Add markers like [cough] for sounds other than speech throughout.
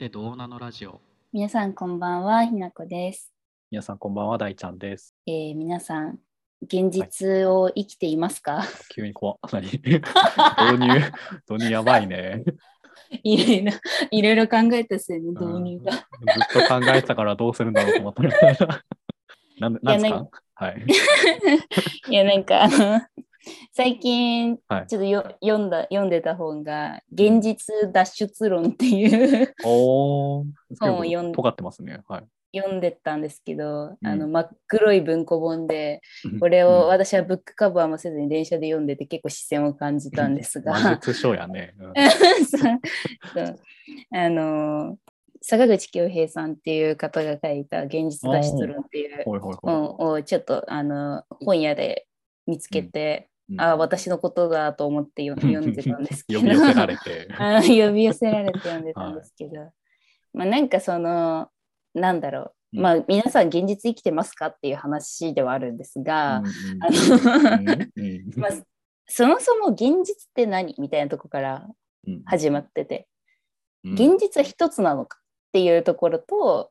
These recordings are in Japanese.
てどうなのラジオ。皆さんこんばんは、ひなこです。皆さんこんばんは、大ちゃんです。えー皆さん、現実を生きていますか、急に怖っ。何？導入、[laughs] 導入やばいね。いろいろ、いろいろ考えたせいの導入が。ずっと考えてたからどうするんだろうと思ったら。なんなんですか？はい。いや、なんか [laughs] あの、最近、はい。ちょっとよ読んだ、読んでた本が、現実脱出論っていう [laughs] 本を読ん尖ってますね。はい。読んでたんですけど、うん。あの真っ黒い文庫本で、ここれを私はブックカバーもせずに電車で読んでて結構視線を感じたんですが、やね。うん。[laughs] あの坂口恭平さんっていう方が書いた「現実脱出論」っていう本をちょっとあの本屋で見つけて、い。あ私のことだと思って読読んでたんですけど。呼び寄せられて。[laughs] あ呼び寄せられて読んでたんですけど、まあなんかそのなんだろう、うん。まあ皆さん現実生きてますかっていう話ではあるんですが、そもそも現実って何？みたいなとこからうん。始まってて、うん。現実は一つなのかっていうところと、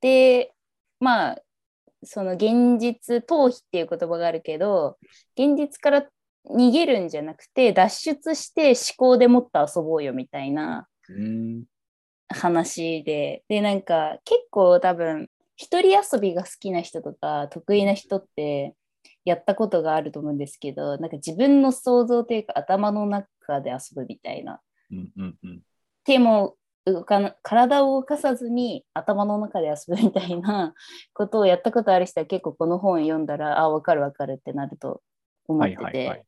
でまあその現実逃避っていう言葉があるけど現実から逃げるんじゃなくて脱出して思考でもっと遊ぼうよみたいなうん。話で。でなんか結構多分一人遊びが好きな人とか得意な人ってやったことがあると思うんですけどなんか自分の想像というか頭の中で遊ぶみたいな。うんうんうん。手も動かな体を動かさずに頭の中で遊ぶみたいな [laughs] ことをやったことある人は結構この本読んだらあ分かる分かるってなると思ってて。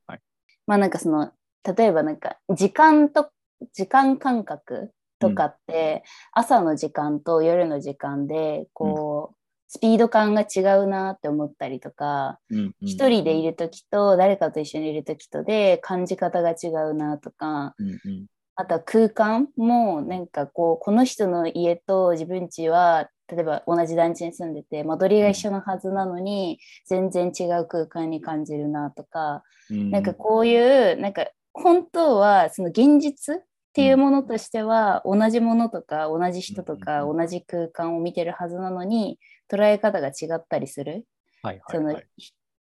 まあなんかその例えばなんか時間と時間感覚とかって、朝の時間と夜の時間でこう、スピード感が違うなって思ったりとか一、人でいる時と誰かと一緒にいる時とで感じ方が違うなとかうんうんあとは空間もなんかこうこの人の家と自分家は例えば同じ団地に住んでて間取りが一緒のはずなのに全然違う空間に感じるなとか、うんなんかこういうなんか本当はその現実っていうものとしては同じものとか同じ人とかうん同じ空間を見てるはずなのに捉え方が違ったりする。はいはその。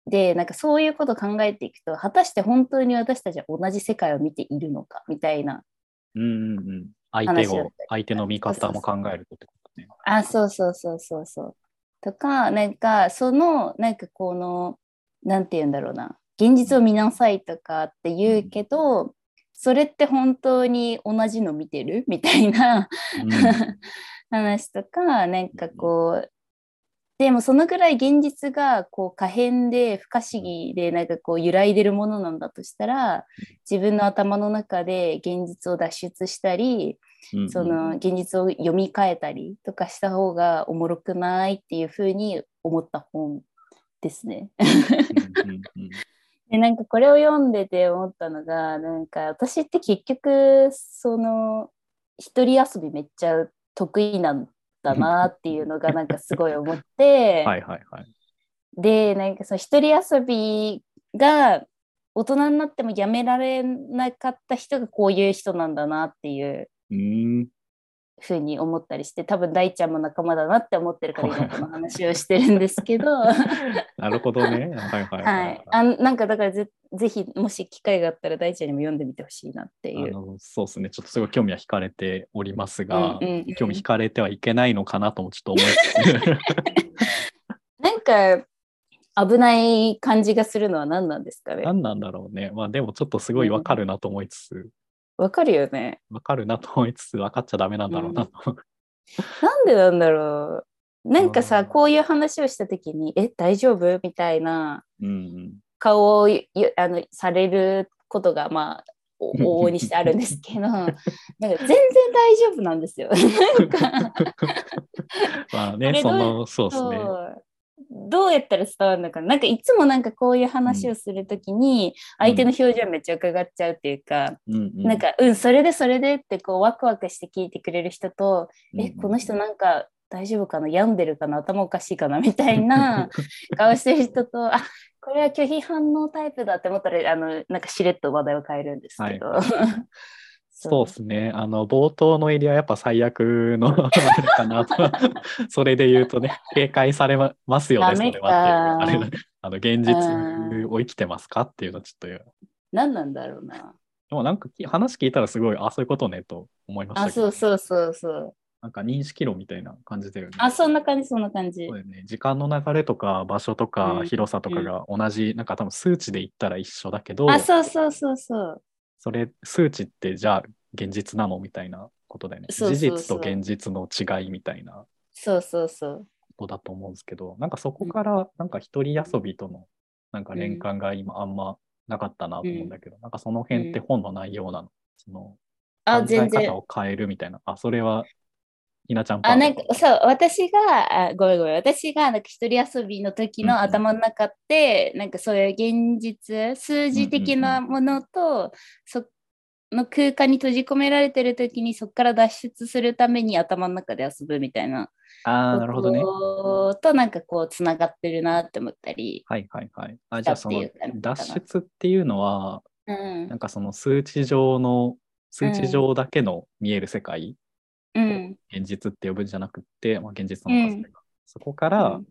でなんかそういうことを考えていくと果たして本当に私たちは同じ世界を見ているのかみたいなうんうんうん。相手を相手の見方も考えるとってことね。あそうそうそうそうそう。とかなんかそのなんかこのなんて言うんだろうな。現実を見なさいとかって言うけど、それって本当に同じの見てる？みたいな。[laughs] 話とかなんかこうでもそのぐらい現実がこう可変で不可思議でなんかこう揺らいでるものなんだとしたら自分の頭の中で現実を脱出したりうんその現実を読み替えたりとかした方がおもろくないっていうふうに思った本ですね。うんうんうん [laughs] でなんかこれを読んでて思ったのがなんか私って結局その一人遊びめっちゃ得意なんだなっていうのがなんかすごい思って、[laughs] はいはいはい。でなんかその一人遊びが大人になってもやめられなかった人がこういう人なんだなっていう。ふうに思ったりして多分大ちゃんも仲間だなって思ってるから [laughs] 今この話をしてるんですけどは [laughs] なるほどね。はいはいはいい。あなんかだからぜぜひもし機会があったら大ちゃんにも読んでみてほしいなっていう。あのそうですね。ちょっとすごい興味は惹かれておりますが、うんうんうん興味惹かれてはいけないのかなともちょっと思いつつ [laughs] なんか危ない感じがするのは何なんですかね？何なんだろうね。まあでもちょっとすごいわかるなと思いつつ、わかるよね。わかるなと思いつつ、分かっちゃダメなんだろうなと。なんでなんだろうなんかさうんこういう話をした時に「え大丈夫?」みたいなうんうん。顔をゆあのされることがまあお [laughs] 往々にしてあるんですけどなんか全然大丈夫なんですよ。[laughs] なんか [laughs] まあね、その、そうですね。どうやったら伝わるのかな？なんかいつもなんかこういう話をするときに相手の表情めっちゃ伺っちゃうっていうか、うんうん。なんかうんそれでそれでってこうワクワクして聞いてくれる人と、うんえこの人なんか大丈夫かな？病んでるかな？頭おかしいかな？みたいな [laughs] 顔してる人とあこれは拒否反応タイプだって思ったらあのなんかしれっと話題を変えるんですけど、はいそうですね。あの、冒頭のエリアはやっぱ最悪の [laughs] かなと。[laughs] それで言うとね、警戒されまますよね、それはっていう。かあれあの、現実を生きてますかっていうのはちょっと。何なんだろうな。でもなんかき話聞いたらすごい、あ、そういうことねと思いましたあ、けど、そうそうそうそう。なんか認識論みたいな感じだよね。あ、そんな感じ、そんな感じそう。だよね。時間の流れとか場所とかうん広さとかが同じ、なんか多分数値で言ったら一緒だけど、あ、そうそうそうそう。それ、数値ってじゃあ現実なの？みたいなことだよね。事実と現実の違いみたいなそうそうそう。ことだと思うんですけど、なんかそこからなんか一人遊びとのなんか連関が今あんまなかったなと思うんだけど、なんかその辺って本の内容なの？そのあ、考え方。を変えるみたいな？あ、それはひなちゃんあ、トなんか、そう、私が、あごめんごめん、私が、なんか一人遊びの時うんうんの頭の中って、なんかそういう現実、数字的なものと、その空間に閉じ込められてる時に、そこから脱出するために頭の中で遊ぶみたいなああ、なるほどね。ことと、なんかこう、つながってるなって思ったり。はいはいはい。あ、じゃあその脱出っていうのは、うんなんかその数値上の、数値上だけの見える世界、うん。現実って呼ぶんじゃなくって、まあ、現実なのかそれが、そこから、うん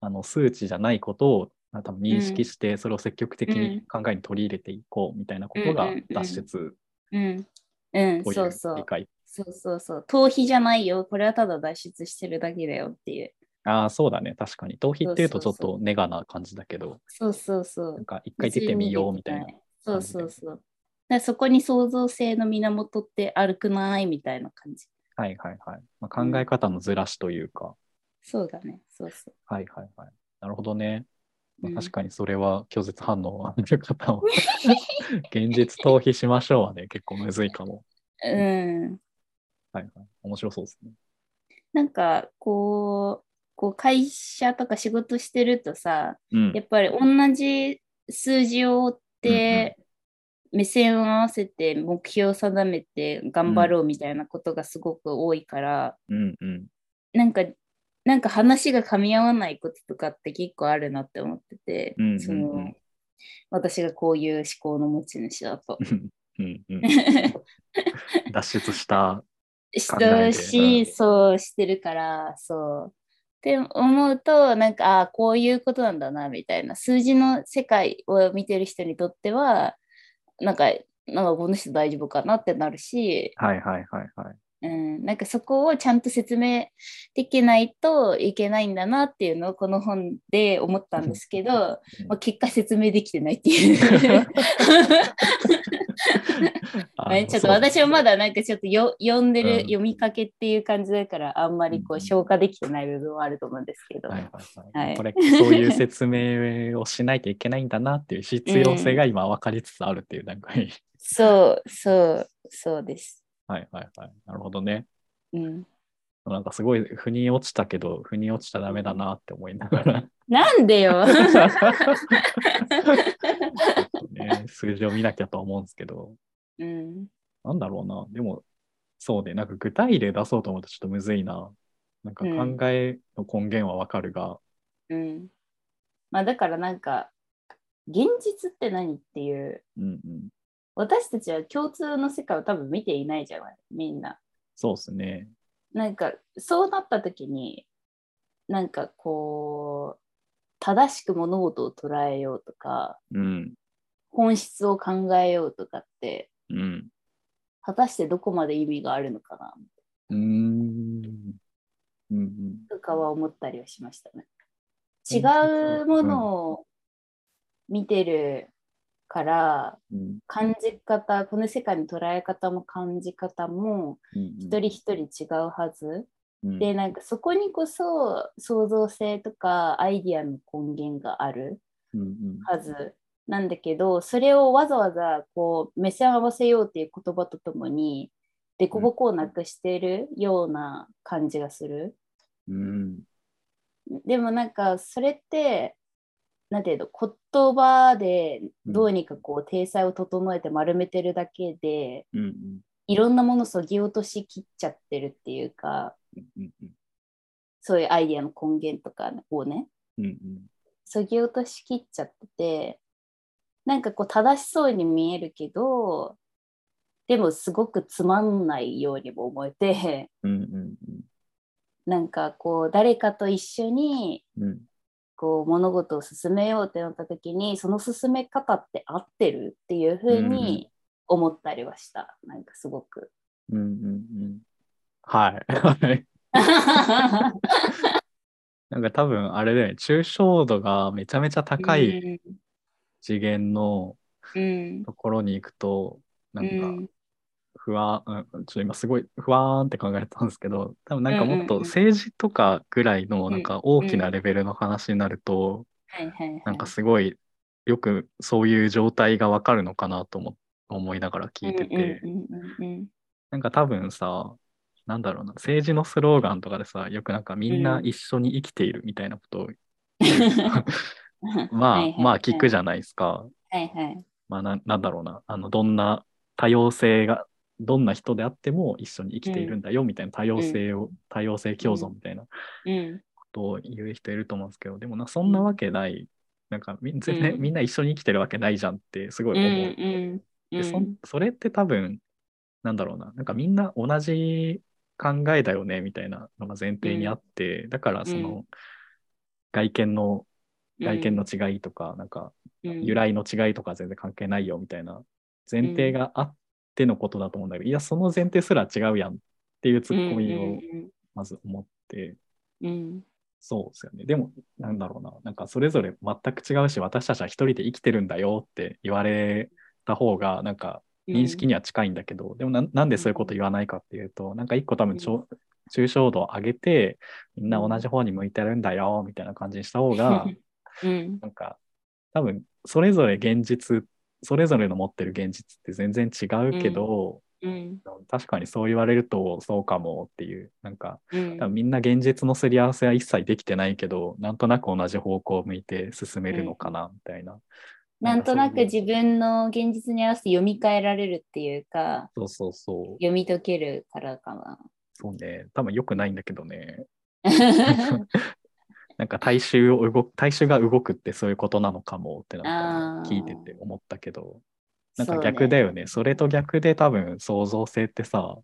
あの数値じゃないことをあ多分認識して、それを積極的に考えに取り入れていこうみたいなことが脱出うん。うん、といそうそうう理。解。そうそうそう。逃避じゃないよ。これはただ脱出してるだけだよっていう。ああ、そうだね。確かに。逃避っていうとちょっそうそうそとネガな感じだけど、そうそうそうなん。か一回出てみようみたいな。そうそうそう。だそこに創造性の源ってあるくないみたいな感じ。はいはいはい。まあ、考え方のずらしというか、そうだね。そうそう。はいはいはい。なるほどね。まあうん確かにそれは拒絶反応をある方を [laughs] 現実逃避しましょうはね、結構むずいかも。うん。はいはい。面白そうですね。なんかこう、こう会社とか仕事してるとさ、うんやっぱり同じ数字を追って、目線を合わせて目標を定めて頑張ろうみたいなことがすごく多いから、うんうん。なんか、なんか話が噛み合わないこととかって結構あるなって思ってて、うんうんうんその私がこういう思考の持ち主だと。[laughs] うんうん。[laughs] 脱出した。したし、そうしてるから、そう。って思うと、なんか、ああ、こういうことなんだな、みたいな。数字の世界を見てる人にとっては、なんか、なんかこの人大丈夫かなってなるし、はいはいはいはい。うん、なんかそこをちゃんと説明できないといけないんだなっていうのをこの本で思ったんですけど、まあ、結果説明できてないっていう。ちょっと私はまだなんかちょっとよ読んでる、うん。読みかけっていう感じだからあんまりこうん。う消化できてない部分はあると思うんですけど、これそういう説明をしないといけないんだなっていう必要性が今分かりつつあるっていう段階。そうそうそうです。はいはいはい。なるほどね。うん、なんかすごい腑に落ちたけど、腑に落ちちゃダメだなって思いながら、なんでよ。[laughs] ね、数字を見なきゃと思うんですけど、うん、なんだろうな。でも、そうね、なんか具体例出そうと思うとちょっとむずいな。なんかうん考えの根源はわかるが、うん。まあだからなんか現実って何っていううんうん。私たちは共通の世界を多分見ていないじゃないみんな。そうですね。なんかそうなった時になんかこう正しく物事を捉えようとかうん。本質を考えようとかってうん。果たしてどこまで意味があるのかなうーん。うんうん。とかは思ったりはしましたね。違うものを見てるからうん感じ方この世界の捉え方も感じ方もうん一人一人違うはず、うんでなんかそこにこそ創造性とかアイディアの根源があるはずなんだけどそれをわざわざこう目線を合わせようっていう言葉とともに凸凹をなくしているような感じがする。うん。でもなんかそれってなんていうの言葉でどうにかこう体裁を整えて丸めてるだけで、うんうん。いろんなものをそぎ落としきっちゃってるっていうかうんそういうアイディアの根源とかをねうんうん。そぎ落としきっちゃっててなんかこう正しそうに見えるけどでもすごくつまんないようにも思えてうんうんなんかこう誰かと一緒にうん。うんこう物事を進めようってなった時にその進め方って合ってるっていうふうに思ったりはした、なんかすごく。うんうんうん。はい。は [laughs] いなんか多分あれだよね、抽象度がめちゃめちゃ高い次元のうん。ところに行くと、なんかうん。不安、うん、ちょっと今すごい不安って考えたんですけど、多分なんかもっと政治とかぐらいのうん。なんか大きなレベルの話になると。なんかすごいよくそういう状態がわかるのかなと思思いながら聞いてて、なんか多分さ、なんだろうな、政治のスローガンとかでさ、よくなんかみんな一緒に生きているみたいなことを、う。ん [laughs] まあ、まあ聞くじゃないですか。はいはい。まあな、なんだろうな、あの、どんな多様性が、どんな人であっても一緒に生きているんだよみたいな多様性を、多様性共存みたいなうん。ことを言う人いると思うんですけど、でもな、そんなわけない、なんかみ全然うん。みんな一緒に生きてるわけないじゃんってすごう。んい思う。うん。でそんそれって多分、なんだろうな、なんかみんな同じ考えだよねみたいなのが前提にあって、だからその、うん。外見の、外見の違いとか、なんか由来の違いとか全然関係ないよみたいな前提があってのことだと思うんだけど、いや、その前提すら違うやんっていうツッコミをまず思って、うん。そうですよね。でも、なんだろうな、なんかそれぞれ全く違うし、私たちは一人で生きてるんだよって言われた方が、なんか認識には近いんだけど、でもななんでそういうこと言わないかっていうと、なんか一個多分ちょ、抽象度を上げて、みんな同じ方に向いてるんだよみたいな感じにした方が、[laughs] うんなんか多分それぞれ現実、それぞれの持ってる現実って全然違うけど、うん確かにそう言われるとそうかもっていう、なんかうん多分みんな現実のすり合わせは一切できてないけど、なんとなく同じ方向を向いて進めるのかなみたいな。なんとなく自分の現実に合わせて読み替えられるっていうか、そうそうそう。読み解けるからかな。そうね。多分良くないんだけどね。[laughs] なんか大衆を動く、大衆が動くってそういうことなのかもってなんか聞いてて思ったけど、なんか逆だよね。それと逆で多分創造性ってさ、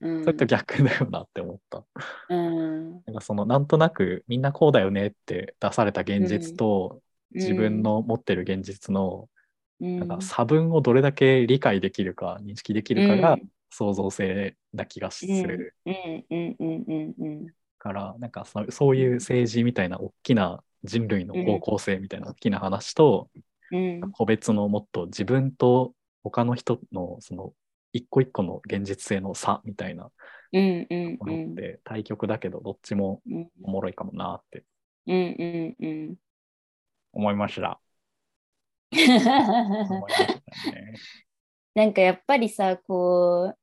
うん。それと逆だよなって思った。うん。なんかそのなんとなくみんなこうだよねって出された現実と、自分の持ってる現実のうん。なんか差分をどれだけ理解できるか認識できるかがうん。創造性な気がする。うん。うん。うん。うん。うんから、なんかそそういう政治みたいな大きな人類の方向性みたいな大きな話と、うん。個別のもっと自分と他の人のその一個一個の現実性の差みたいなものって対極だけどどっちもうんおもろいかもなって思いました。[laughs] なんかやっぱりさこ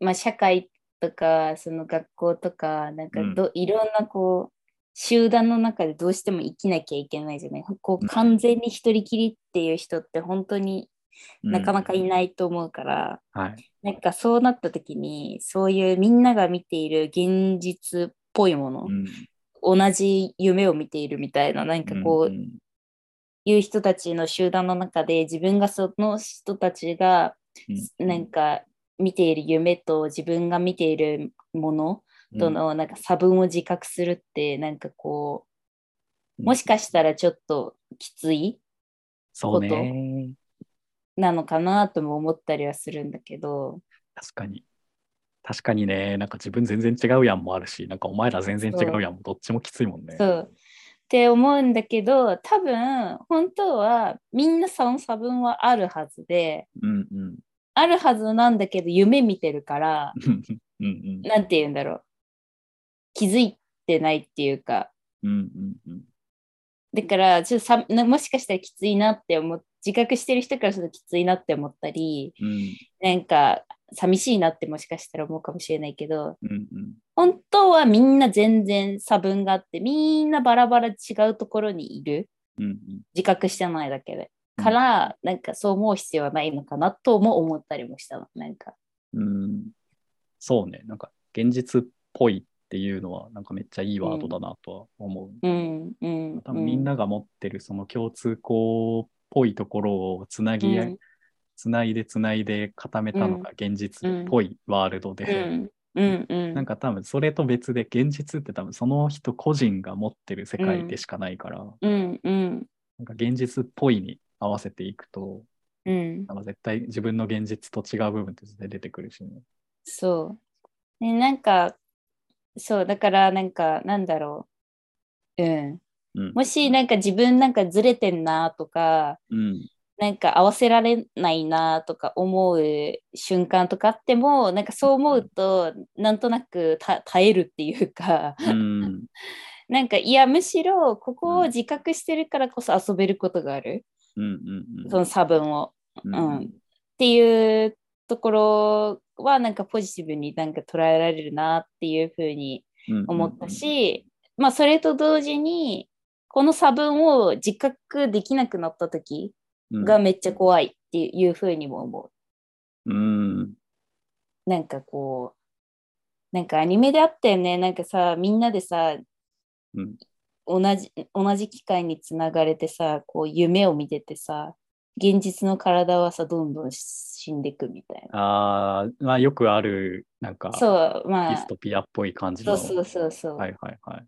う、まあ、社会とかその学校とかなんかど、いろんなこう集団の中でどうしても生きなきゃいけないじゃない。こううん。完全に一人きりっていう人って本当になかなかいないと思うから、うんはい。なんかそうなった時にそういうみんなが見ている現実っぽいもの、うん。同じ夢を見ているみたいななんかこう、ん。いう人たちの集団の中で自分がその人たちがうん。なんか見ている夢と自分が見ているものとのなんか差分を自覚するってなんかこうもしかしたらちょっときついそうね。なのかなとも思ったりはするんだけど確かに。確かにね、なんか自分全然違うやんもあるし、なんかお前ら全然違うやんもどっちもきついもんね。そうって思うんだけど多分本当はみんなその差分はあるはずでうんうん。あるはずなんだけど夢見てるから [laughs] うんうん。なんて言うんだろう。気づいてないっていうか。うんうんうん。だからちょっとさなもしかしたらきついなって思っ自覚してる人からするときついなって思ったりうん。なんか寂しいなってもしかしたら思うかもしれないけどうんうん。本当はみんな全然差分があってみんなバラバラ違うところにいる。うん自覚してないだけで。うんから、なんかそう思う必要はないのかなとも思ったりもしたの。なんか。うん。そうね、なんか現実っぽいっていうのはなんかめっちゃいいワードだなとは思う。うんうん多分みんなが持ってるその共通項っぽいところをつなぎうん。つないでつないで固めたのが現実っぽいワールドで、うんうんうん、なんか多分それと別で現実って多分その人個人が持ってる世界でしかないから、うんうん。なんか現実っぽいに合わせていくと、うん、なんか絶対自分の現実と違う部分って絶対出てくるしね。そう。ね、なんか、そう、だからなんか、なんだろう。うん。うん。もしなんか自分なんかずれてんなとか、うん。なんか合わせられないなとか思う瞬間とかあっても、なんかそう思うと、なんとなくた耐えるっていうか、うん。[laughs] なんかいや、むしろここを自覚してるからこそ遊べることがある。うん。うん。その差分を。うんうんっていうところはなんかポジティブになんか捉えられるなっていうふうに思った、し、まあそれと同時にこの差分を自覚できなくなった時うんがめっちゃ怖いっていうふうにも思うん。う。なんかこう、なんかアニメであったよね。なんかさ、みんなでさ、うん同じ同じ機会につながれてさ、こう夢を見ててさ、現実の体はさ、どんどん死んでいくみたいな。ああ、まあよくある、なんか、そう、まあディス、トピアっぽい感じの。そうそうそうそう。はいはいはい。っ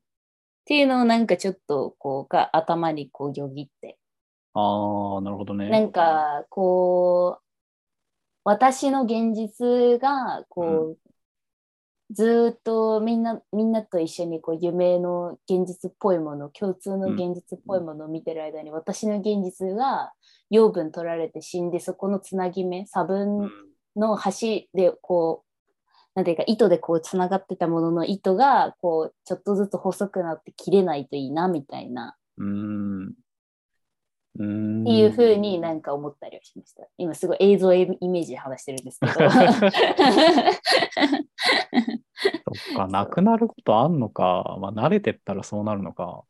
ていうのをなんかちょっとこうが頭にこうよぎって。ああ、なるほどね。なんかこう、私の現実がこう、ずーっとみんなみんなと一緒にこう夢の現実っぽいもの共通の現実っぽいものを見てる間に、私の現実が養分取られて死んでそこのつなぎ目差う分んの端でこうなんていうか糸でこうつながってたものの糸がこうちょっとずつ細くなって切れないといいなみたいなうん。っていうふうになんか思ったりはしました。今すごい映像イメージで話してるんですけど。[laughs] か、なくなることあんのか。まあ、慣れてったらそうなるのか。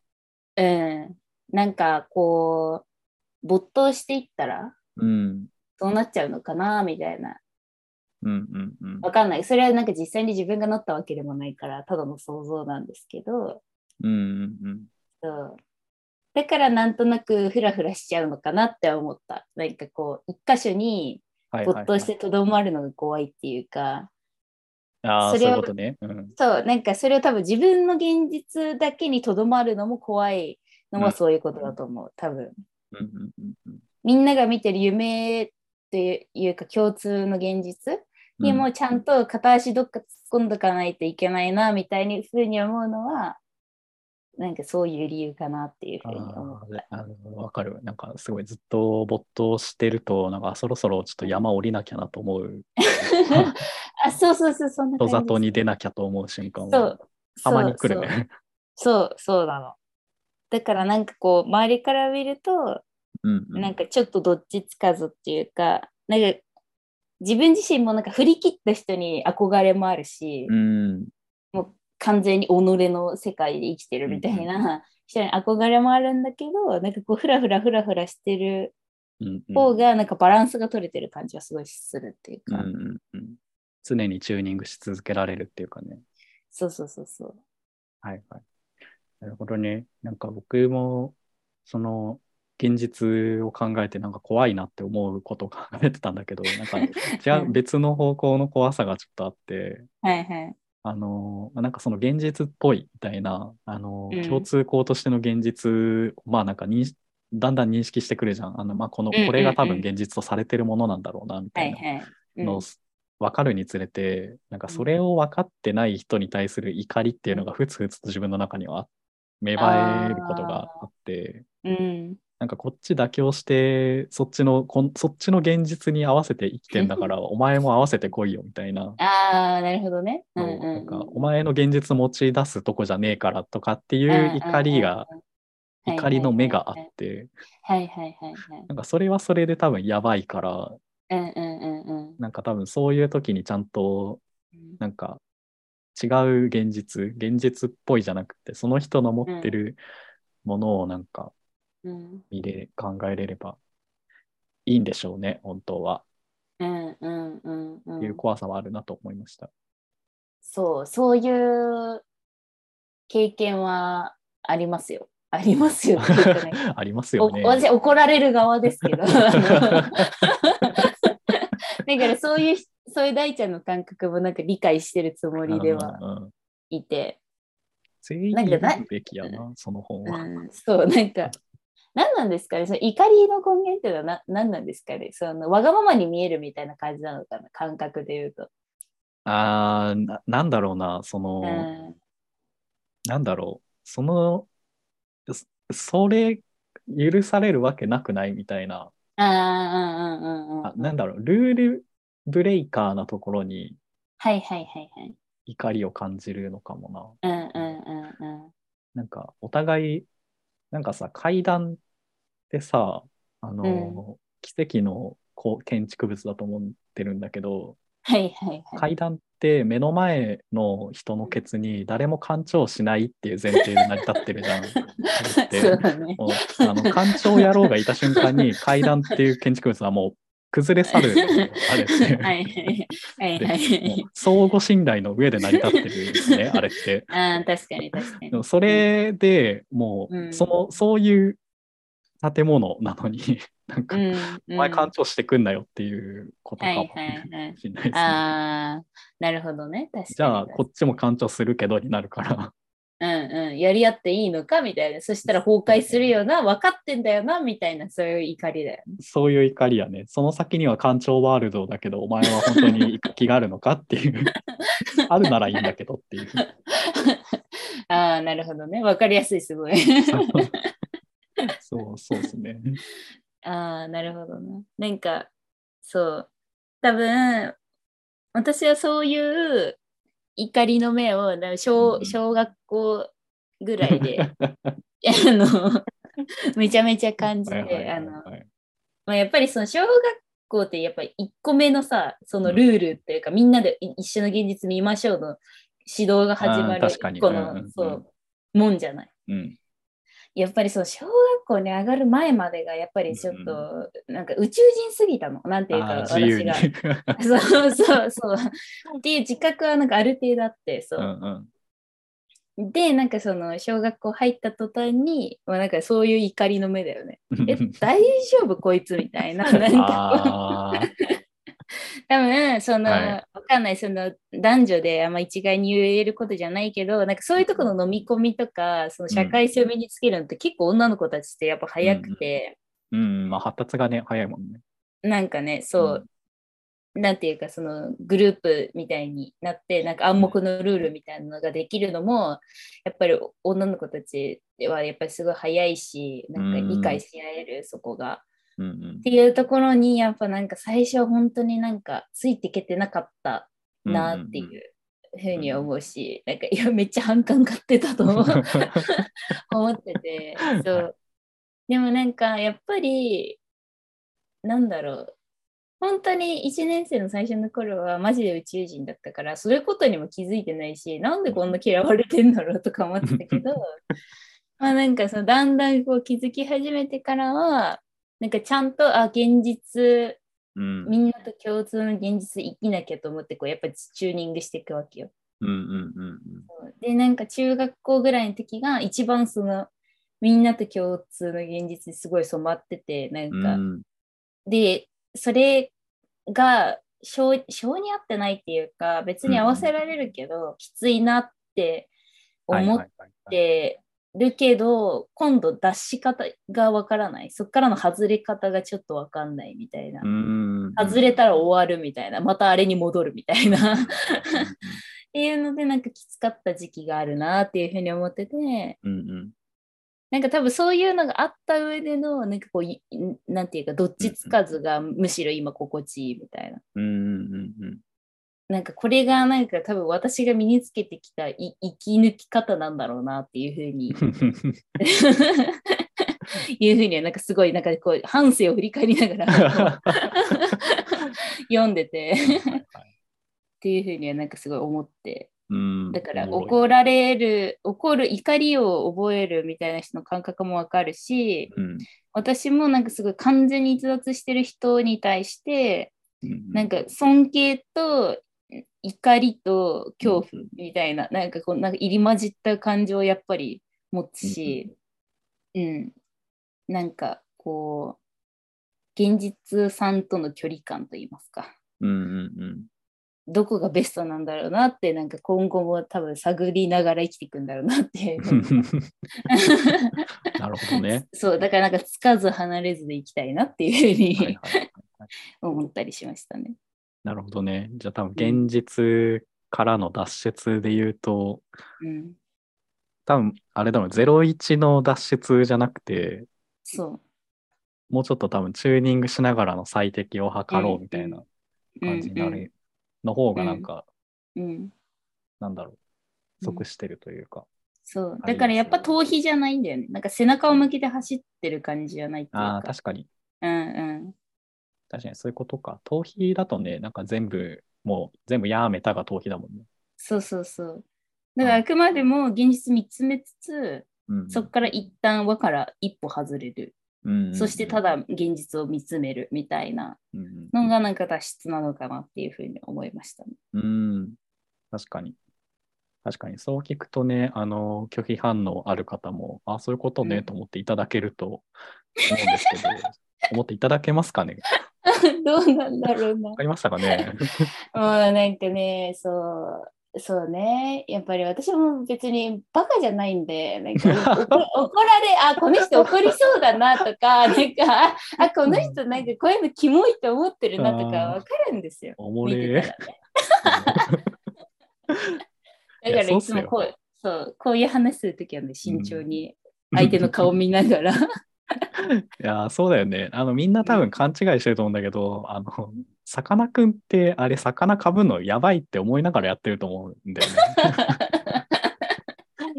うん。なんかこう没頭していったらうん。そうなっちゃうのかなみたいな。うんうんうん。わかんない。それはなんか実際に自分がなったわけでもないから、ただの想像なんですけど、うんうんうん。そうだからなんとなくフラフラしちゃうのかなって思った。なんかこう、一箇所に。没頭してとどまるのが怖いっていうか、ああ、そういうことね。うん。そう、なんかそれを多分自分の現実だけにとどまるのも怖いのうんはそういうことだと思う、多分。うんうんうんうんみんなが見てる夢っていうか共通の現実にもちゃんと片足どっか突っ込んどかないといけないなみたいにふうに思うのはなんかそういう理由かなっていうふうに思っあーあのわかる。なんかすごいずっと没頭してると、なんかそろそろちょっと山降りなきゃなと思う。た。[laughs] あ、そうそうそう、そんな人感じ里に出なきゃと思う瞬間はそう。たまに来るそうね。そう、そうなの。だからなんかこう周りから見るとうんうんなんかちょっとどっちつかずっていうか、なんか自分自身もなんか振り切った人に憧れもあるし、うんもう完全に己の世界で生きてるみたいな人に憧れもあるんだけど、なんかこうフラフラフラフラしてる方がなんかバランスが取れてる感じはすごいするっていうか、うんうんうん常にチューニングし続けられるっていうかね。そうそうそうそう。はいはい。なるほどね。なんか僕も、その、現実を考えてなんか怖いなって思うことを考えてたんだけど、なんかじゃあうん別の方向の怖さがちょっとあって、はいはい。あの、なんかその現実っぽいみたいな、あの、うん共通項としての現実、まあなんか認識だんだん認識してくるじゃん。あの、まあこの、これが多分現実とされてるものなんだろうな、みたいいはい。うんのを分かるにつれて、なんかそれを分かってない人に対する怒りっていうのがふつふつと自分の中には芽生えることがあって、うん。なんかこっち妥協して、そっちの、こんそっちの現実に合わせて生きてんだから、[laughs] お前も合わせてこいよみたいな。ああ、なるほどね。うんそううんなんかお前の現実持ち出すとこじゃねえからとかっていう怒りが、うん、怒りの目があって、はいはいはいはい。なんかそれはそれで多分やばいから、うんうんうんうんなんか多分そういう時にちゃんとうん。なんか違う現実、現実っぽいじゃなくて、その人の持ってるものをなんかうん見れ、考えれればいいんでしょうね、本当は。うんうんうんう。っていうん怖さはあるなと思いました。そう、そういう経験はありますよ。ありますよね。[laughs] ありますおよね。私怒られる側ですけど。[laughs] だからそういう、そういう大ちゃんの感覚もなんか理解してるつもりではうんうんいて、全員読むべきやな、その本は。うん、そう、なんか、何なんですかね？その怒りの根源っていうのはな何なんですかね？そのわがままに見えるみたいな感じなのかな？感覚で言うと。あーな、なんだろうな、その、うんなんだろう、その、そそれ、許されるわけなくないみたいな、ああ、うんうんうんうん。あなんだろう、ルールブレイカーなところにはいはいはいはい。怒りを感じるのかもな。うんうんうんうん。なんか、お互い、なんかさ、階段ってさ、あの、奇跡のこう建築物だと思ってるんだけど、はいはいはい。階段って目の前の人のケツに誰も干潮しないっていう前提で成り立ってるじゃん。[laughs] ってあの干潮野郎がいた瞬間に [laughs] 階段っていう建築物はもう崩れ去るあれって、[laughs] はいはいはいはもい。う相互信頼の上で成り立ってるんですねあれって。ああ、確かに確かにそれでもうんうそのそういう建物なのに [laughs] なんか、うんお前干潮してくんなよっていうことかもしれないですね。ああ、なるほどね。確かに。じゃあこっちも干潮するけどになるから。うんうん、やり合っていいのかみたいな。そしたら崩壊するよな、分かってんだよな、みたいな、そういう怒りだよね。そういう怒りやね。その先には干潮ワールドだけど、お前は本当に行く気があるのかっていう。[laughs] あるならいいんだけどっていう。[laughs] ああ、なるほどね。分かりやすい、すごい。[laughs] そうそうですね。ああ、なるほどな。なんか、そう。多分、私はそういう怒りの目を、小うん小学校ぐらいで、[laughs] あの、めちゃめちゃ感じて、やっぱりその小学校ってやっぱり1個目のさそのルールっていうか、みんなでい一緒の現実見ましょうの指導が始まるあー確かにこうんうんうんのそうもんじゃない。うん。やっぱりその小学校に上がる前までがやっぱりちょっとなんか宇宙人すぎたの。なんていうか私に。が。[laughs] そうそうそう。っていう自覚はなんかある程度あってそうう。んうん。でなんかその小学校入った途端に、まあ、なんかそういう怒りの目だよね。[laughs] え大丈夫こいつみたいな。なんか。[laughs] 多分その、はい。わかんない。その男女であんま一概に言えることじゃないけどなんかそういうところの飲み込みとかその社会性を身につけるのって結構女の子たちってやっぱ早くて、うん、まあ発達がね、早いもん。ね。なん。かねそう、なん。ていうかそのグループみたいになってなん。か暗黙のルールみたいなのができるのもやっぱり女の子たちはやっぱりすごい早いしなん。か理解し合えるそこが。っていうところにやっぱなんか最初は本当になんかついていけてなかったなっていうふうに思うし、なんかいやめっちゃ反感買ってたと思う [laughs] 思ってて。[laughs] そう。でもなんかやっぱりなんだろう。本当に1年生の最初の頃はマジで宇宙人だったからそういうことにも気づいてないしなんでこんな嫌われてんだろうとか思ってたけど [laughs] まあなんかそのだんだんこう気づき始めてからはなんかちゃんとあ現実うん。みんなと共通の現実生きなきゃと思ってこうやっぱチューニングしていくわけよ。うんうんうんでなんか中学校ぐらいの時が一番そのみんなと共通の現実にすごい染まっててなんか、うん。でそれが性性に合ってないっていうか別に合わせられるけど、きついなって思っはいはいはいはい。てるけど、今度出し方がわからない。そっからの外れ方がちょっとわかんないみたいな、うん。外れたら終わるみたいな。またあれに戻るみたいな。っていうのでなんかきつかった時期があるなっていうふうに思ってて。うんうん。なんか多分そういうのがあった上でのなんかこういなんていうかどっちつかずがむしろ今心地いいみたいな。うんうんうんなんかこれがなんか多分私が身につけてきたい生き抜き方なんだろうなっていうふうに。う [laughs] んいうふうにはなんかすごいなんかこう半生を振り返りながら [laughs] 読んでて。っていうふうにはなんかすごい思って。うん。だから怒られる怒る怒りを覚えるみたいな人の感覚もわかるしうん。私もなんかすごい完全に逸脱してる人に対してうん。なんか尊敬と怒りと恐怖みたいな、なんかこうなんか入り混じった感情をやっぱり持つし、うん、なんかこう現実さんとの距離感といいますか、うんうんどこがベストなんだろうなってなんか今後も多分探りながら生きていくんだろうなって [laughs] なるほどね。[laughs] そうだからなんかつかず離れずでいきたいなっていうふうに、はいはい。[laughs] 思ったりしましたね。なるほどね。じゃあ多分現実からの脱出で言うと、うん、多分あれだろう、01の脱出じゃなくて、そう。もうちょっと多分チューニングしながらの最適を図ろうみたいなうん感じになるの方がなんか、うん、なんだろう、うん即してるというか。そう。だからやっぱ逃避じゃないんだよね。なんか背中を向けて走ってる感じじゃないっていうか。ああ、確かに。うんうん。確かにそういうことか。逃避だとね、なんか全部、もう全部やめたが逃避だもんね。そうそうそう。だからあくまでも現実見つめつつ、うん、そこから一旦輪から一歩外れる。うんそしてただ現実を見つめるみたいなうんうんのがなんか脱出なのかなっていうふうに思いましたね。うん、確かに。確かに、そう聞くとね、あの、拒否反応ある方も、あ、そういうことね、うんと思っていただけると思うんですけど、[laughs] 思っていただけますかね？[laughs] どうなんだろうなわか。りましたかね？[laughs] もうなんかね、そう、そうね。やっぱり私も別にバカじゃないんで、なんかお怒られ、あ、この人怒りそうだなとか、[laughs] なんか、あ、この人なんかこういうのキモいと思ってるなとかわかるんですよ。おもれね。だからいつもこう、そう、こういう話するときはね、慎重に相手の顔見ながら。いやー、そうだよね。あの、みんな多分勘違いしてると思うんだけど、あの、さかなクンって、あれ、魚かぶるのやばいって思いながらやってると思うんだよね。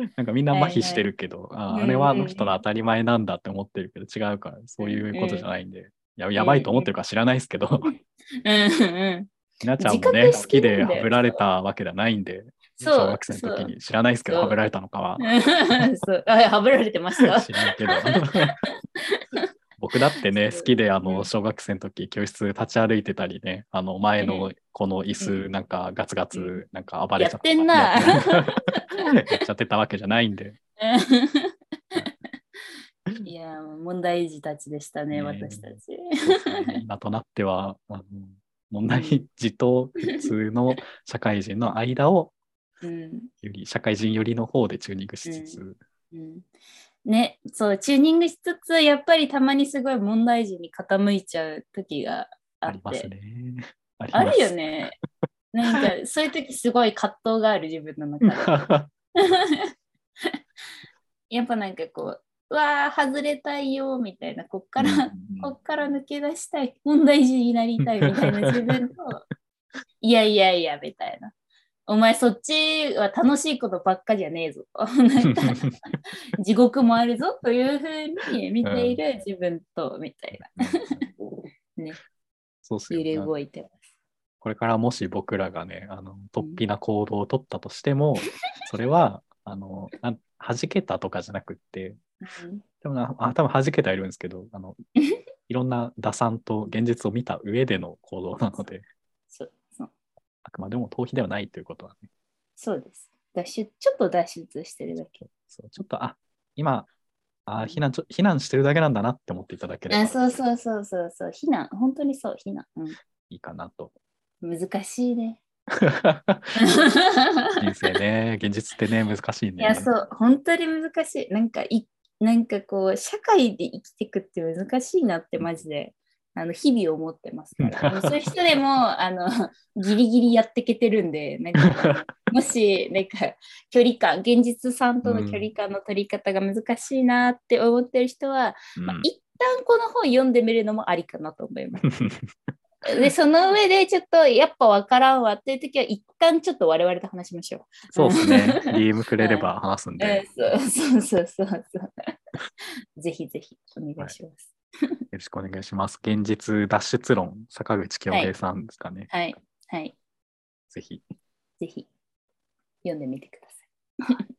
[laughs] なんかみんな麻痺してるけど、あーあれはあの人の当たり前なんだって思ってるけど、違うから、そういうことじゃないんで、ややばいと思ってるか知らないですけど、うんうん。ひなちゃんもね、好きではぶられたわけではないんで、小学生の時に知らないですけど、はぶられたのかは。[laughs] そう。あはぶられてました。知らないけど。[laughs] 僕だってね、好きで、あの、うん。小学生の時、教室立ち歩いてたりね、あの、前うのこの椅子、うん。なんかガツガうツ、なんか暴れちゃった。やってんな。[laughs] やっちゃってたわけじゃないんで。いや、問題児たちでしたね、ね私たち。今となっては、問題児と普通の社会人の間を、うんより社会人寄りの方でチューニングしつつ、うんね、そう、チューニングしつつ、やっぱりたまにすごい問題児に傾いちゃう時がああって。りますね。あるよ。ね。なんか、そういう時すごい葛藤がある自分の中で。[laughs] やっぱなんかこう、うわー、外れたいよ、みたいな、こっから、こっから抜け出したい、問題児になりたいみたいな自分と、[laughs] いやいやいや、みたいな。お前そっちは楽しいことばっかじゃねえぞ。[laughs] 地獄もあるぞというふうに見ている自分と、みたいな。ね、そうっす揺れ。動いてます。これからもし僕らがね、あの、突飛な行動を取ったとしても、それは、あの、なん弾けたとかじゃなくって、うんでもな、あ、多分弾けてはいるんですけど、あの、[laughs] いろんな打算と現実を見た上での行動なので、あくまでも逃避ではないということはね、そうです。脱出、ちょっと脱出してるだけ。そうちょっと、あ、今、あ避難ちょ、避難してるだけなんだなって思っていただければあそうそうそうそうそう。避難、本当にそう、避難。いいかなと。うん、難しいね。[laughs] 人生ね、現実ってね、難しいね。いや、そう、本当に難しい。なんかい、なんかこう、社会で生きていくって難しいなって、マジで、あの日々思ってますから。[laughs] そういう人でも、あの、[laughs] ギリギリやっていけてるんで、なんか、[laughs] もし、なんか、距離感、現実さんとの距離感の取り方が難しいなって思ってる人は、うんまあ、一旦この本読んでみるのもありかなと思います。で、その上でちょっとやっぱ分からんわっていう時は一旦ちょっと我々と話しましょそうですね。DM くれれば話すんう。で、うん、そうそうそうそうそう。ぜひぜひお願いします。よろしくお願いします。現実脱出論、坂口京平さんですかね。はい。はい。ぜひ。ぜひ読んでみてください。